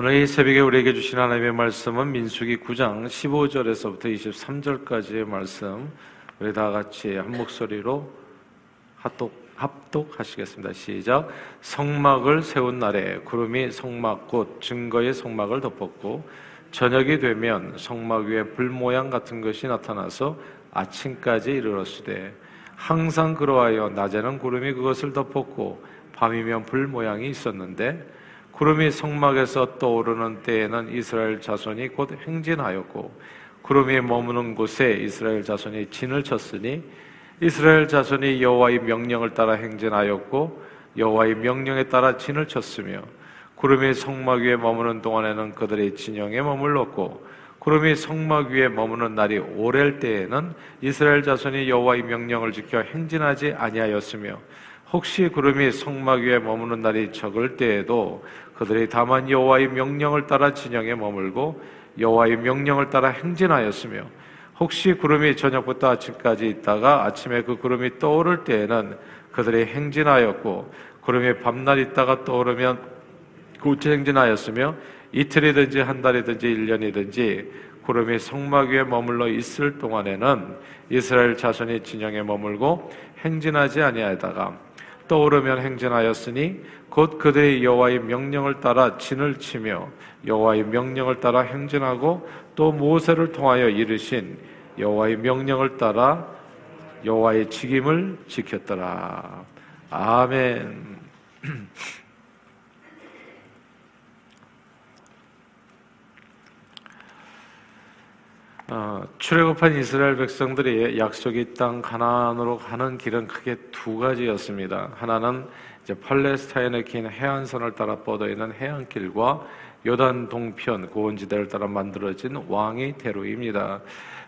오늘 이 새벽에 우리에게 주신 하나님의 말씀은 민수기 9장 15절에서부터 23절까지의 말씀 우리 다 같이 한 목소리로 합독, 합독하시겠습니다. 시작. 성막을 세운 날에 구름이 성막 곧 증거의 성막을 덮었고 저녁이 되면 성막 위에 불 모양 같은 것이 나타나서 아침까지 이르렀으되 항상 그러하여 낮에는 구름이 그것을 덮었고 밤이면 불 모양이 있었는데 구름이 성막에서 떠오르는 때에는 이스라엘 자손이 곧 행진하였고 구름이 머무는 곳에 이스라엘 자손이 진을 쳤으니 이스라엘 자손이 여호와의 명령을 따라 행진하였고 여호와의 명령에 따라 진을 쳤으며 구름이 성막 위에 머무는 동안에는 그들의 진영에 머물렀고 구름이 성막 위에 머무는 날이 오랠 때에는 이스라엘 자손이 여호와의 명령을 지켜 행진하지 아니하였으며 혹시 구름이 성막 위에 머무는 날이 적을 때에도 그들이 다만 여호와의 명령을 따라 진영에 머물고 여호와의 명령을 따라 행진하였으며 혹시 구름이 저녁부터 아침까지 있다가 아침에 그 구름이 떠오를 때에는 그들이 행진하였고 구름이 밤낮 있다가 떠오르면 고체 행진하였으며 이틀이든지 한 달이든지 일년이든지 구름이 성막 위에 머물러 있을 동안에는 이스라엘 자손이 진영에 머물고 행진하지 아니하다가 떠오르면 행진하였으니 곧 그들의 여호와의 명령을 따라 진을 치며 여호와의 명령을 따라 행진하고 또 모세를 통하여 이르신 여호와의 명령을 따라 여호와의 직임을 지켰더라. 아멘. 어, 출애굽한 이스라엘 백성들이 약속의 땅 가나안으로 가는 길은 크게 두 가지였습니다. 하나는 이제 팔레스타인의 긴 해안선을 따라 뻗어 있는 해안길과 요단 동편 고원지대를 따라 만들어진 왕의 대로입니다.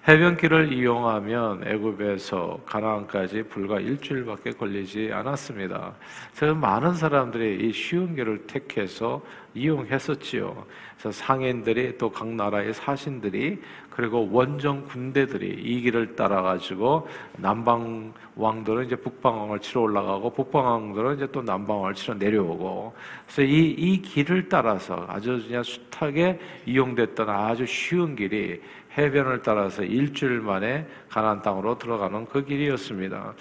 해변길을 이용하면 애굽에서 가나안까지 불과 일주일밖에 걸리지 않았습니다. 그래서 많은 사람들이 이 쉬운 길을 택해서 이용했었지요. 그래서 상인들이 또 각 나라의 사신들이 그리고 원정 군대들이 이 길을 따라 가지고 남방 왕들은 이제 북방 왕을 치러 올라가고 북방 왕들은 이제 또 남방 왕을 치러 내려오고. 그래서 이, 이 길을 따라서 아주 그냥 숱하게 이용됐던 아주 쉬운 길이 해변을 따라서 일주일 만에 가나안 땅으로 들어가는 그 길이었습니다.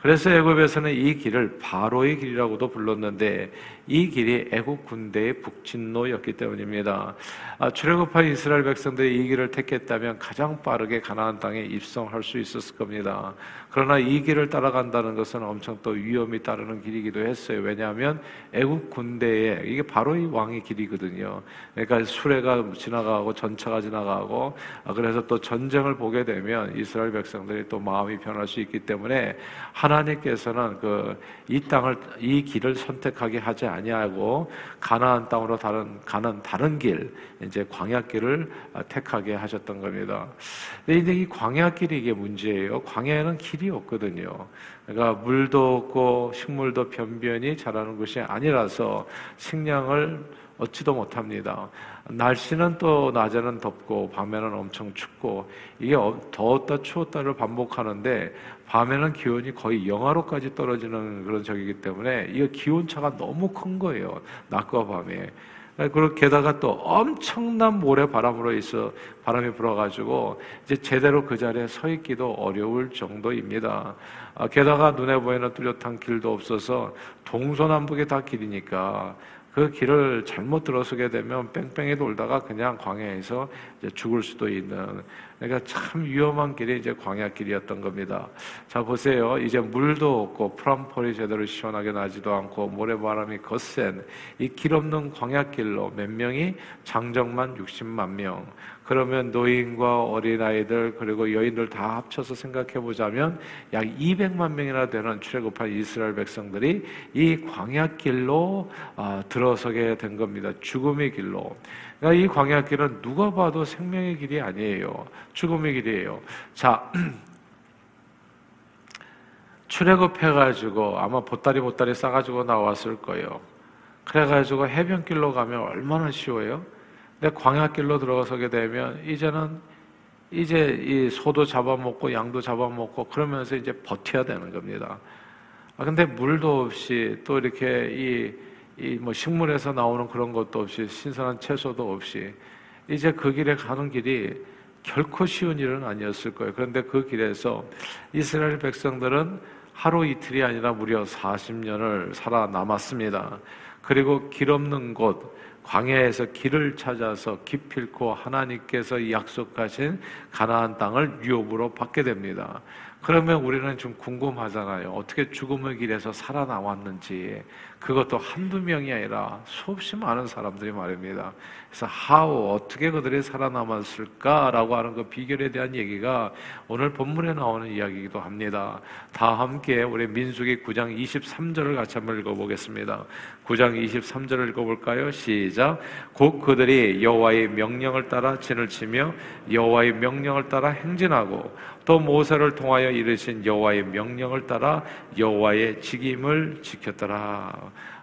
그래서 애굽에서는 이 길을 바로의 길이라고도 불렀는데 이 길이 애국 군대의 북진로였기 때문입니다. 아, 출애굽한 이스라엘 백성들이 이 길을 택했다면 가장 빠르게 가나안 땅에 입성할 수 있었을 겁니다. 그러나 이 길을 따라간다는 것은 엄청 또 위험이 따르는 길이기도 했어요. 왜냐하면 애국 군대에 이게 바로 이 왕의 길이거든요. 그러니까 수레가 지나가고 전차가 지나가고 아, 그래서 또 전쟁을 보게 되면 이스라엘 백성들이 또 마음이 변할 수 있기 때문에 하나님께서는 그 이 땅을 이 길을 선택하게 하지 아니하고 가나안 땅으로 다른 가는 다른 길 이제 광야길을 택하게 하셨던 겁니다. 근데 이 광야길이 이게 문제예요. 광야에는 길이 없거든요. 그러니까 물도 없고 식물도 변변히 자라는 것이 아니라서 식량을 얻지도 못합니다. 날씨는 또 낮에는 덥고 밤에는 엄청 춥고 이게 어, 더웠다 추웠다를 반복하는데 밤에는 기온이 거의 영하로까지 떨어지는 그런 적이기 때문에 이거 기온 차가 너무 큰 거예요. 낮과 밤에. 그리고 게다가 또 엄청난 모래 바람으로 있어 바람이 불어가지고 이제 제대로 그 자리에 서 있기도 어려울 정도입니다. 아, 게다가 눈에 보이는 뚜렷한 길도 없어서 동서남북이 다 길이니까 그 길을 잘못 들어서게 되면 뺑뺑이 돌다가 그냥 광야에서 죽을 수도 있는 그러니까 참 위험한 길이 이제 광야길이었던 겁니다. 자 보세요. 이제 물도 없고 프람폴이 제대로 시원하게 나지도 않고 모래바람이 거센 이 길 없는 광야길로 몇 명이 장정만 60만 명 그러면 노인과 어린아이들 그리고 여인들 다 합쳐서 생각해 보자면 약 200만 명이나 되는 출애굽한 이스라엘 백성들이 이 광야길로 아, 들어서게 된 겁니다. 죽음의 길로. 그러니까 이 광야길은 누가 봐도 생명의 길이 아니에요. 죽음의 길이에요. 자, 출애굽해가지고 아마 보따리 보따리 싸가지고 나왔을 거예요. 그래가지고 해변길로 가면 얼마나 쉬워요? 근데 광야길로 들어서게 되면 이제는 이제 이 소도 잡아먹고 양도 잡아먹고 그러면서 이제 버텨야 되는 겁니다. 아 근데 물도 없이 또 이렇게 이이뭐 식물에서 나오는 그런 것도 없이 신선한 채소도 없이 이제 그 길에 가는 길이 결코 쉬운 일은 아니었을 거예요. 그런데 그 길에서 이스라엘 백성들은 하루 이틀이 아니라 무려 40년을 살아남았습니다. 그리고 길 없는 곳, 광야에서 길을 찾아서 기필코 하나님께서 약속하신 가나안 땅을 유업으로 받게 됩니다. 그러면 우리는 좀 궁금하잖아요. 어떻게 죽음의 길에서 살아남았는지. 그것도 한두 명이 아니라 수없이 많은 사람들이 말입니다. 그래서 how 어떻게 그들이 살아남았을까라고 하는 그 비결에 대한 얘기가 오늘 본문에 나오는 이야기이기도 합니다. 다 함께 우리 민수기 9장 23절을 같이 한번 읽어보겠습니다. 9장 23절을 읽어볼까요? 시작. 곧 그들이 여호와의 명령을 따라 진을 치며 여호와의 명령을 따라 행진하고 또 모세를 통하여 이르신 여호와의 명령을 따라 여호와의 직임을 지켰더라.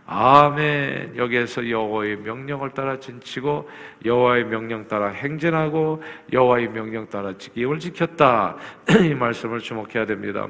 아멘. 여기에서 여호와의 명령을 따라 진치고 여호와의 명령 따라 행진하고 여호와의 명령 따라 직임을 지켰다. 이 말씀을 주목해야 됩니다.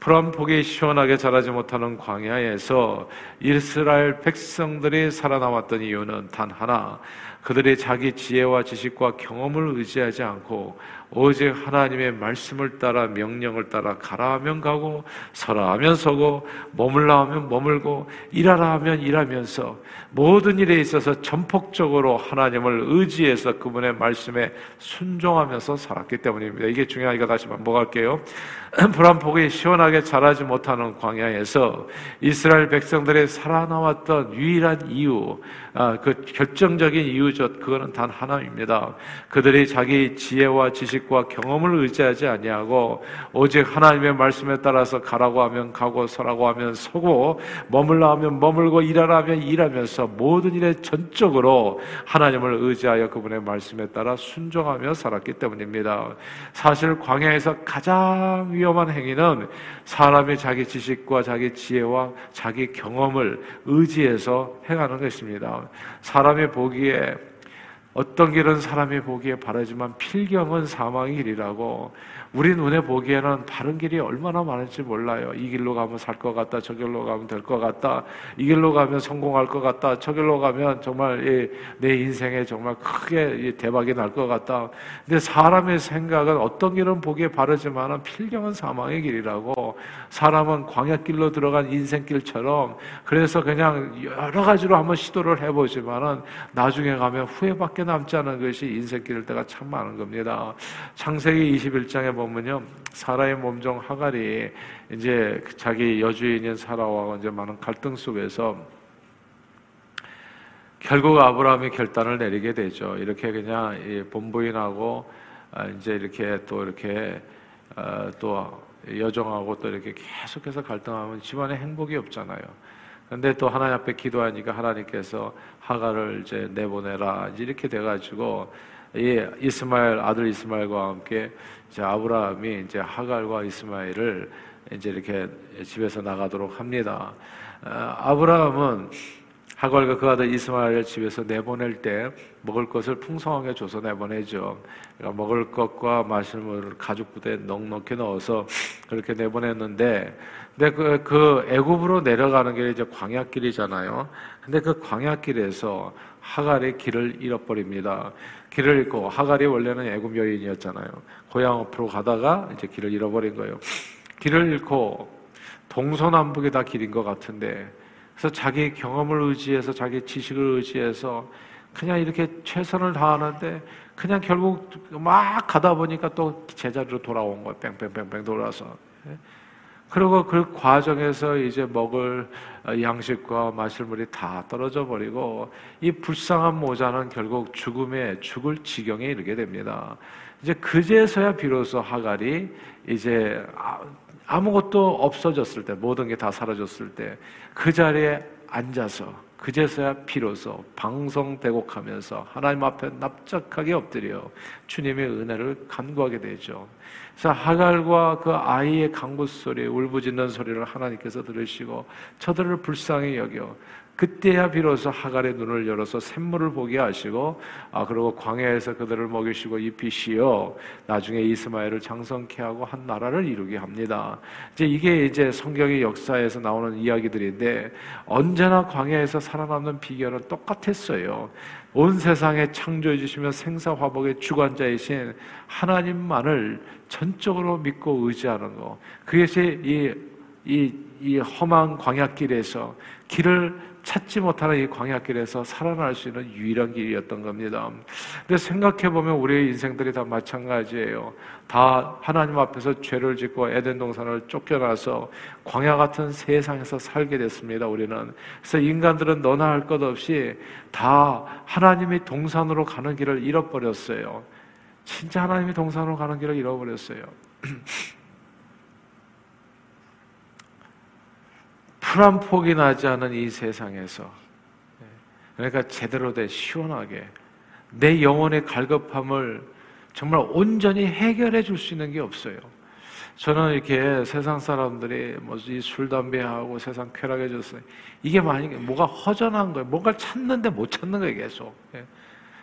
푸른 폭이 시원하게 자라지 못하는 광야에서 이스라엘 백성들이 살아남았던 이유는 단 하나. 그들이 자기 지혜와 지식과 경험을 의지하지 않고 오직 하나님의 말씀을 따라 명령을 따라 가라 하면 가고 서라 하면 서고 머물라 하면 머물고 일하라 하면 일하면서 모든 일에 있어서 전폭적으로 하나님을 의지해서 그분의 말씀에 순종하면서 살았기 때문입니다. 이게 중요하니까 다시 반복할게요. 불안폭이 시원하게 자라지 못하는 광야에서 이스라엘 백성들이 살아남았던 유일한 이유, 아, 그 결정적인 이유죠. 그거는 단 하나입니다. 그들이 자기 지혜와 지식 과 경험을 의지하지 아니하고 오직 하나님의 말씀에 따라서 가라고 하면 가고 서라고 하면 서고 머물라 하면 머물고 일하라 하면 일하면서 모든 일에 전적으로 하나님을 의지하여 그분의 말씀에 따라 순종하며 살았기 때문입니다. 사실 광야에서 가장 위험한 행위는 사람이 자기 지식과 자기 지혜와 자기 경험을 의지해서 행하는 것입니다. 사람이 보기에 어떤 길은 사람이 보기에 바라지만 필경은 사망의 길이라고 우리 눈에 보기에는 바른 길이 얼마나 많을지 몰라요. 이 길로 가면 살 것 같다. 저 길로 가면 될 것 같다. 이 길로 가면 성공할 것 같다. 저 길로 가면 정말 내 인생에 정말 크게 대박이 날 것 같다. 근데 사람의 생각은 어떤 길은 보기에 바르지만은 필경은 사망의 길이라고 사람은 광야길로 들어간 인생길처럼 그래서 그냥 여러 가지로 한번 시도를 해보지만은 나중에 가면 후회밖에 남지 않은 것이 인생길일 때가 참 많은 겁니다. 창세기 21장에 보면요. 사라의 몸종 하갈이 이제 자기 여주인인 사라와 이제 많은 갈등 속에서 결국 아브라함이 결단을 내리게 되죠. 이렇게 그냥 본부인하고 아, 이제 이렇게 또 이렇게 아, 또 여정하고 또 이렇게 계속해서 갈등하면 집안에 행복이 없잖아요. 근데 또 하나님 앞에 기도하니까 하나님께서 하갈을 이제 내보내라 이렇게 돼가지고 이 이스마엘 아들 이스마엘과 함께 이제 아브라함이 이제 하갈과 이스마엘을 이제 이렇게 집에서 나가도록 합니다. 아, 아브라함은 하갈과 그 아들 이스마엘을 집에서 내보낼 때 먹을 것을 풍성하게 줘서 내보내죠. 그러니까 먹을 것과 마실 물을 가죽 부대에 넉넉히 넣어서 그렇게 내보냈는데, 근데 그, 그 애굽으로 내려가는 게 이제 광야길이잖아요. 근데 그 광야길에서 하갈의 길을 잃어버립니다. 길을 잃고 하갈이 원래는 애굽 여인이었잖아요. 고향 앞으로 가다가 이제 길을 잃어버린 거예요. 길을 잃고 동서남북이 다 길인 것 같은데 그래서 자기 경험을 의지해서 자기 지식을 의지해서 그냥 이렇게 최선을 다하는데 그냥 결국 막 가다 보니까 또 제자리로 돌아온 거예요. 뺑뺑뺑뺑 돌아서. 그리고 그 과정에서 이제 먹을 양식과 마실 물이 다 떨어져 버리고 이 불쌍한 모자는 결국 죽음에 죽을 지경에 이르게 됩니다. 이제 그제서야 비로소 하갈이 이제 아, 아무것도 없어졌을 때 모든 게 다 사라졌을 때 그 자리에 앉아서 그제서야 비로소 방송대곡하면서 하나님 앞에 납작하게 엎드려 주님의 은혜를 간구하게 되죠. 그래서 하갈과 그 아이의 강구 소리, 울부짖는 소리를 하나님께서 들으시고 저들을 불쌍히 여겨 그때야 비로소 하갈의 눈을 열어서 샘물을 보게 하시고 아 그리고 광야에서 그들을 먹이시고 입히시어 나중에 이스마엘을 장성케 하고 한 나라를 이루게 합니다. 이제 이게 이제 성경의 역사에서 나오는 이야기들인데 언제나 광야에서 살아남는 비결은 똑같았어요. 온 세상에 창조해 주시며 생사화복의 주관자이신 하나님만을 전적으로 믿고 의지하는 거. 그것이 이, 이, 이 험한 광야길에서 길을 찾지 못하는 이 광야길에서 살아날 수 있는 유일한 길이었던 겁니다. 근데 생각해 보면 우리의 인생들이 다 마찬가지예요. 다 하나님 앞에서 죄를 짓고 에덴 동산을 쫓겨나서 광야 같은 세상에서 살게 됐습니다. 우리는 그래서 인간들은 너나 할 것 없이 다 하나님의 동산으로 가는 길을 잃어버렸어요. 진짜 하나님의 동산으로 가는 길을 잃어버렸어요. 풀한 폭이 나지 않은 이 세상에서 예, 그러니까 제대로 된 시원하게 내 영혼의 갈급함을 정말 온전히 해결해 줄 수 있는 게 없어요. 저는 이렇게 세상 사람들이 뭐술 담배하고 세상 쾌락해졌어요. 이게 만약에 뭐가 허전한 거예요. 뭔가를 찾는데 못 찾는 거예요, 계속. 예.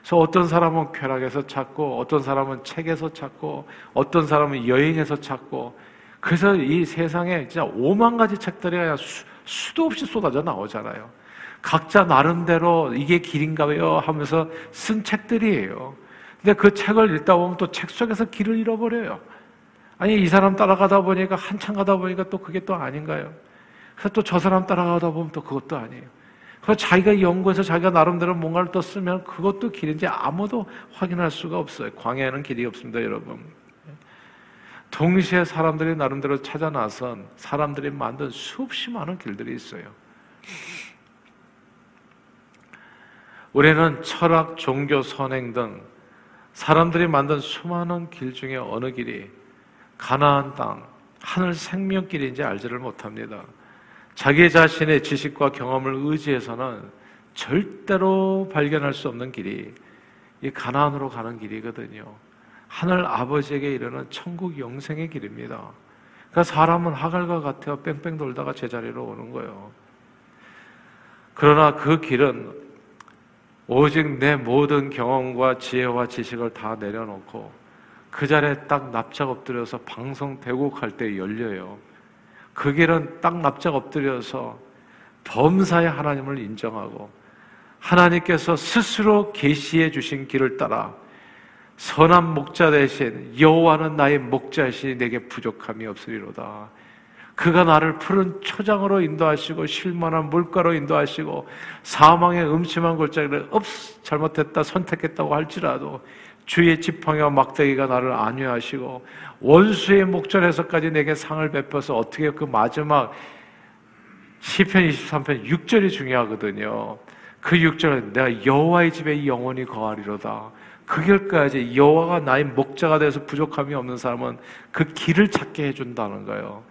그래서 어떤 사람은 쾌락에서 찾고, 어떤 사람은 책에서 찾고, 어떤 사람은 여행에서 찾고, 그래서 이 세상에 진짜 오만 가지 책들이 그냥 수, 수도 없이 쏟아져 나오잖아요. 각자 나름대로 이게 길인가 요 하면서 쓴 책들이에요. 근데 그 책을 읽다 보면 또 책 속에서 길을 잃어버려요. 아니, 이 사람 따라가다 보니까 한참 가다 보니까 또 그게 또 아닌가요? 그래서 또 저 사람 따라가다 보면 또 그것도 아니에요. 그래서 자기가 연구해서 자기가 나름대로 뭔가를 또 쓰면 그것도 길인지 아무도 확인할 수가 없어요. 광야에는 길이 없습니다, 여러분. 동시에 사람들이 나름대로 찾아 나선 사람들이 만든 수없이 많은 길들이 있어요. 우리는 철학, 종교, 선행 등 사람들이 만든 수많은 길 중에 어느 길이 가나안 땅, 하늘 생명길인지 알지를 못합니다. 자기 자신의 지식과 경험을 의지해서는 절대로 발견할 수 없는 길이 이 가나안으로 가는 길이거든요. 하늘 아버지에게 이르는 천국 영생의 길입니다. 그러니까 사람은 하갈과 같아 뺑뺑 돌다가 제자리로 오는 거예요. 그러나 그 길은 오직 내 모든 경험과 지혜와 지식을 다 내려놓고 그 자리에 딱 납작 엎드려서 방송 대국할 때 열려요. 그 길은 딱 납작 엎드려서 범사의 하나님을 인정하고 하나님께서 스스로 계시해 주신 길을 따라 선한 목자 대신 여호와는 나의 목자시 내게 부족함이 없으리로다. 그가 나를 푸른 초장으로 인도하시고 쉴만한 물가로 인도하시고 사망의 음침한 골짜기를 업 잘못했다 선택했다고 할지라도 주의 지팡이와 막대기가 나를 안위하시고 원수의 목전에서까지 내게 상을 베풀어서 어떻게 그 마지막 시편 23편 6절이 중요하거든요. 그 6절은 내가 여호와의 집에 영원히 거하리로다. 그 길까지 여호와가 나의 목자가 돼서 부족함이 없는 사람은 그 길을 찾게 해준다는 거예요.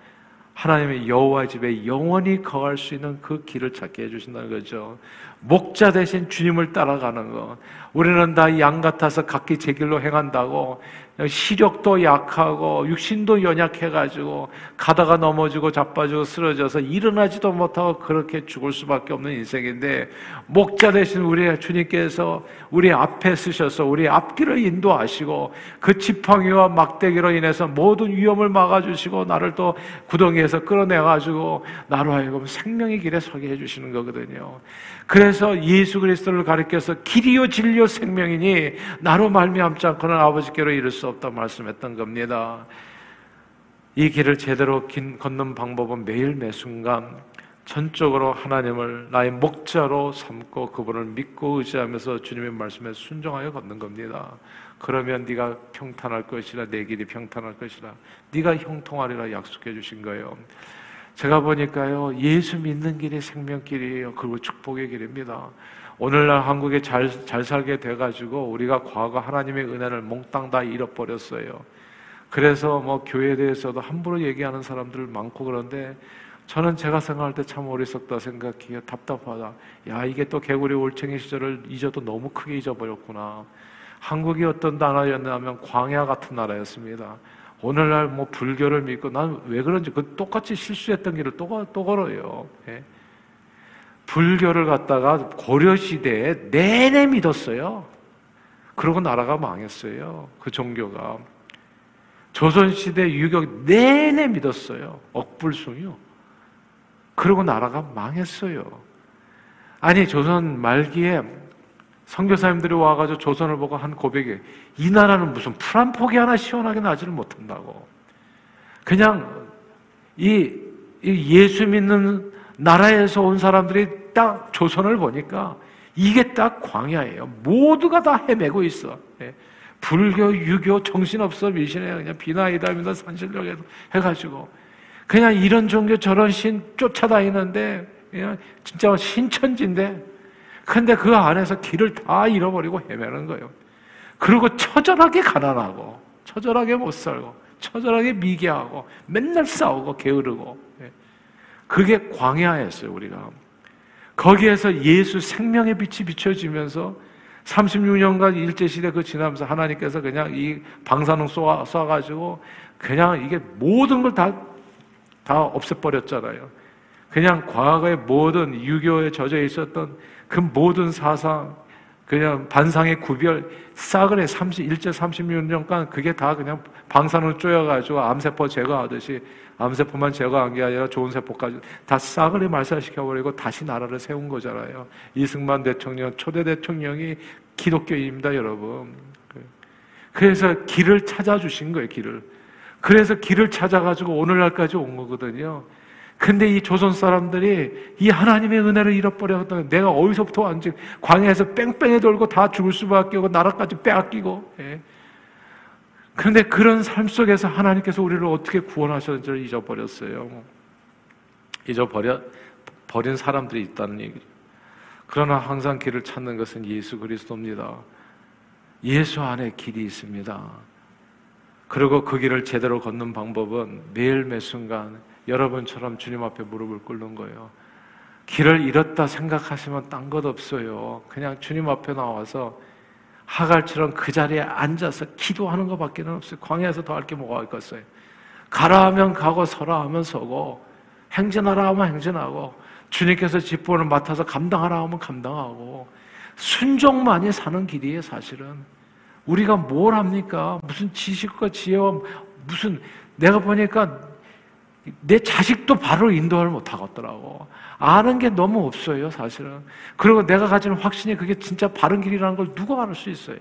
하나님의 여호와 집에 영원히 거할 수 있는 그 길을 찾게 해주신다는 거죠. 목자 대신 주님을 따라가는 거. 우리는 다 양 같아서 각기 제 길로 행한다고 시력도 약하고 육신도 연약해가지고 가다가 넘어지고 자빠지고 쓰러져서 일어나지도 못하고 그렇게 죽을 수밖에 없는 인생인데 목자 대신 우리 주님께서 우리 앞에 쓰셔서 우리 앞길을 인도하시고 그 지팡이와 막대기로 인해서 모든 위험을 막아주시고 나를 또 구덩이에서 끌어내가지고 나로 하여금 생명의 길에 서게 해주시는 거거든요. 그래서 예수 그리스도를 가리켜서 길이요 진리요 생명이니 나로 말미암지 않고는 아버지께로 이를 수 없다 말씀했던 겁니다. 이 길을 제대로 걷는 방법은 매일 매 순간 전적으로 하나님을 나의 목자로 삼고 그분을 믿고 의지하면서 주님의 말씀에 순종하여 걷는 겁니다. 그러면 네가 평탄할 것이라 내 길이 평탄할 것이라 네가 형통하리라 약속해 주신 거예요. 제가 보니까요, 예수 믿는 길이 생명길이에요. 그리고 축복의 길입니다. 오늘날 한국에 잘, 잘 살게 돼가지고 우리가 과거 하나님의 은혜를 몽땅 다 잃어버렸어요. 그래서 뭐 교회에 대해서도 함부로 얘기하는 사람들 많고 그런데 저는 제가 생각할 때 참 어리석다 생각해요. 답답하다. 야, 이게 또 개구리 올챙이 시절을 잊어도 너무 크게 잊어버렸구나. 한국이 어떤 나라였냐면 광야 같은 나라였습니다. 오늘날 뭐 불교를 믿고 난 왜 그런지 그 똑같이 실수했던 길을 또, 또 걸어요. 예. 불교를 갖다가 고려시대에 내내 믿었어요. 그러고 나라가 망했어요. 그 종교가. 조선시대 유격 내내 믿었어요. 억불숭이요. 그러고 나라가 망했어요. 아니, 조선 말기에 선교사님들이 와가지고 조선을 보고 한 고백이 이 나라는 무슨 풀 한 포기 하나 시원하게 나지를 못한다고. 그냥 이, 이 예수 믿는 나라에서 온 사람들이 딱 조선을 보니까 이게 딱 광야예요. 모두가 다 헤매고 있어. 예. 불교, 유교, 정신없어, 미신에 그냥 비나이다입니다. 산신령 해가지고. 그냥 이런 종교 저런 신 쫓아다니는데, 그냥 진짜 신천지인데, 근데 그 안에서 길을 다 잃어버리고 헤매는 거예요. 그리고 처절하게 가난하고, 처절하게 못 살고, 처절하게 미개하고, 맨날 싸우고, 게으르고. 예. 그게 광야였어요, 우리가. 거기에서 예수 생명의 빛이 비춰지면서 36년간 일제시대 그 지나면서 하나님께서 그냥 이 방사능 쏘아, 쏴가지고 그냥 이게 모든 걸 다, 다 없애버렸잖아요. 그냥 과거의 모든 유교에 젖어 있었던 그 모든 사상, 그냥 반상의 구별, 싸그레 30, 일제 36년간 그게 다 그냥 방사능 쪼여가지고 암세포 제거하듯이 암세포만 제거한 게 아니라 좋은 세포까지 다 싸그리 말살시켜버리고 다시 나라를 세운 거잖아요. 이승만 대통령, 초대 대통령이 기독교인입니다, 여러분. 그래서 길을 찾아주신 거예요, 길을. 그래서 길을 찾아가지고 오늘날까지 온 거거든요. 근데 이 조선 사람들이 이 하나님의 은혜를 잃어버렸던 내가 어디서부터 왔지 광야에서 뺑뺑이 돌고 다 죽을 수밖에 없고 나라까지 빼앗기고 예. 그런데 그런 삶 속에서 하나님께서 우리를 어떻게 구원하셨는지를 잊어버렸어요. 잊어버려, 버린 사람들이 있다는 얘기죠. 그러나 항상 길을 찾는 것은 예수 그리스도입니다. 예수 안에 길이 있습니다. 그리고 그 길을 제대로 걷는 방법은 매일 매 순간 여러분처럼 주님 앞에 무릎을 꿇는 거예요. 길을 잃었다 생각하시면 딴 것 없어요. 그냥 주님 앞에 나와서 하갈처럼 그 자리에 앉아서 기도하는 것밖에는 없어요. 광야에서 더 할 게 뭐가 있겠어요? 가라 하면 가고 서라 하면 서고 행진하라 하면 행진하고 주님께서 직분을 맡아서 감당하라 하면 감당하고 순종만이 사는 길이에요, 사실은. 우리가 뭘 합니까? 무슨 지식과 지혜와 무슨 내가 보니까 내 자식도 바로 인도를 못 하겠더라고. 아는 게 너무 없어요, 사실은. 그리고 내가 가지는 확신이 그게 진짜 바른 길이라는 걸 누가 알 수 있어요?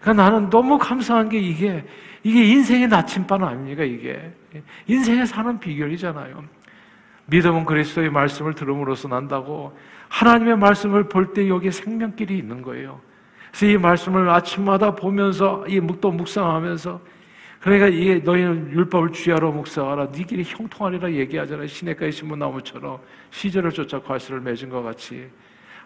그러니까 나는 너무 감사한 게 이게, 이게 인생의 나침반 아닙니까, 이게. 인생에 사는 비결이잖아요. 믿음은 그리스도의 말씀을 들음으로써 난다고 하나님의 말씀을 볼 때 여기에 생명길이 있는 거예요. 그래서 이 말씀을 아침마다 보면서 이 묵도 묵상하면서 그러니까 이게 너희는 율법을 주야로 묵상하라. 네 길이 형통하리라 얘기하잖아요. 시내가의 신문나무처럼 시절을 쫓아 과실을 맺은 것 같이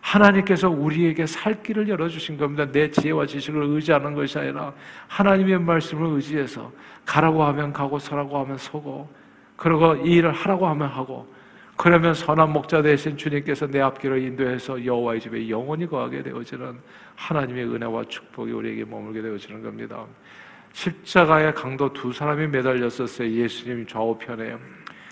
하나님께서 우리에게 살 길을 열어주신 겁니다. 내 지혜와 지식을 의지하는 것이 아니라 하나님의 말씀을 의지해서 가라고 하면 가고 서라고 하면 서고 그리고 이 일을 하라고 하면 하고 그러면 선한 목자 대신 주님께서 내 앞길을 인도해서 여호와의 집에 영원히 거하게 되어지는 하나님의 은혜와 축복이 우리에게 머물게 되어지는 겁니다. 십자가의 강도 두 사람이 매달렸었어요. 예수님 좌우편에.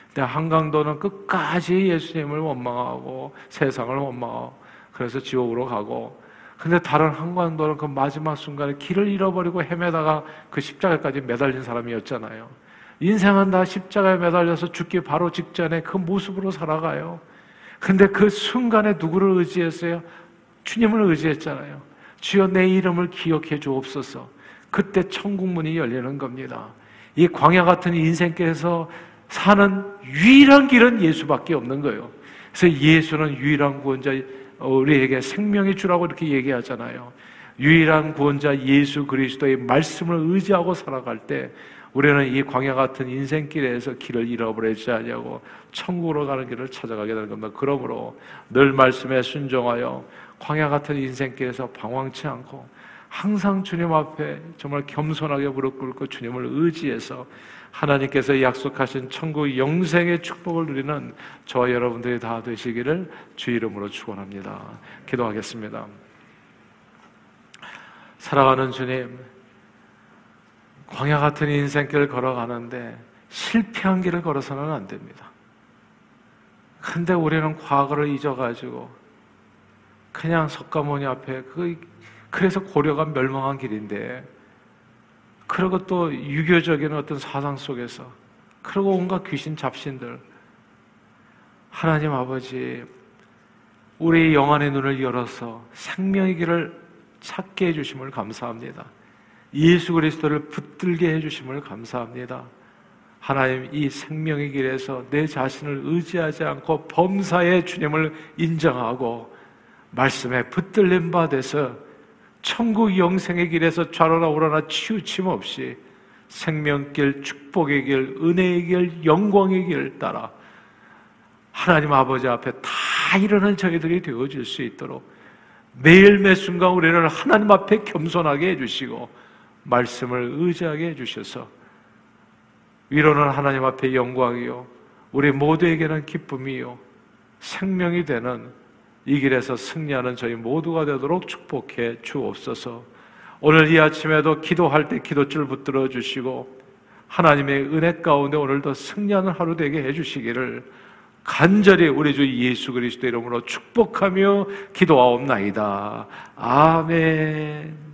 근데 한 강도는 끝까지 예수님을 원망하고 세상을 원망하고 그래서 지옥으로 가고 근데 다른 한 강도는 그 마지막 순간에 길을 잃어버리고 헤매다가 그 십자가까지 매달린 사람이었잖아요. 인생은 다 십자가에 매달려서 죽기 바로 직전에 그 모습으로 살아가요. 근데 그 순간에 누구를 의지했어요? 주님을 의지했잖아요. 주여 내 이름을 기억해 주옵소서. 그때 천국 문이 열리는 겁니다. 이 광야 같은 인생께서 사는 유일한 길은 예수밖에 없는 거예요. 그래서 예수는 유일한 구원자, 우리에게 생명의 주라고 이렇게 얘기하잖아요. 유일한 구원자 예수 그리스도의 말씀을 의지하고 살아갈 때 우리는 이 광야 같은 인생길에서 길을 잃어버리지 않냐고 천국으로 가는 길을 찾아가게 되는 겁니다. 그러므로 늘 말씀에 순종하여 광야 같은 인생길에서 방황치 않고 항상 주님 앞에 정말 겸손하게 무릎 꿇고 주님을 의지해서 하나님께서 약속하신 천국 영생의 축복을 누리는 저와 여러분들이 다 되시기를 주 이름으로 축원합니다. 기도하겠습니다. 사랑하는 주님, 광야 같은 인생길을 걸어가는데 실패한 길을 걸어서는 안 됩니다. 근데 우리는 과거를 잊어가지고 그냥 석가모니 앞에 그 그래서 고려가 멸망한 길인데 그리고 또 유교적인 어떤 사상 속에서 그리고 온갖 귀신 잡신들 하나님 아버지 우리 영안의 눈을 열어서 생명의 길을 찾게 해주심을 감사합니다. 예수 그리스도를 붙들게 해주심을 감사합니다. 하나님 이 생명의 길에서 내 자신을 의지하지 않고 범사의 주님을 인정하고 말씀에 붙들림 바 돼서 천국 영생의 길에서 좌로나 우로나 치우침 없이 생명길, 축복의 길, 은혜의 길, 영광의 길 따라 하나님 아버지 앞에 다 이르는 저희들이 되어질 수 있도록 매일 매 순간 우리를 하나님 앞에 겸손하게 해주시고 말씀을 의지하게 해주셔서 위로는 하나님 앞에 영광이요 우리 모두에게는 기쁨이요 생명이 되는 이 길에서 승리하는 저희 모두가 되도록 축복해 주옵소서. 오늘 이 아침에도 기도할 때 기도줄 붙들어 주시고 하나님의 은혜 가운데 오늘도 승리하는 하루 되게 해 주시기를 간절히 우리 주 예수 그리스도 이름으로 축복하며 기도하옵나이다. 아멘.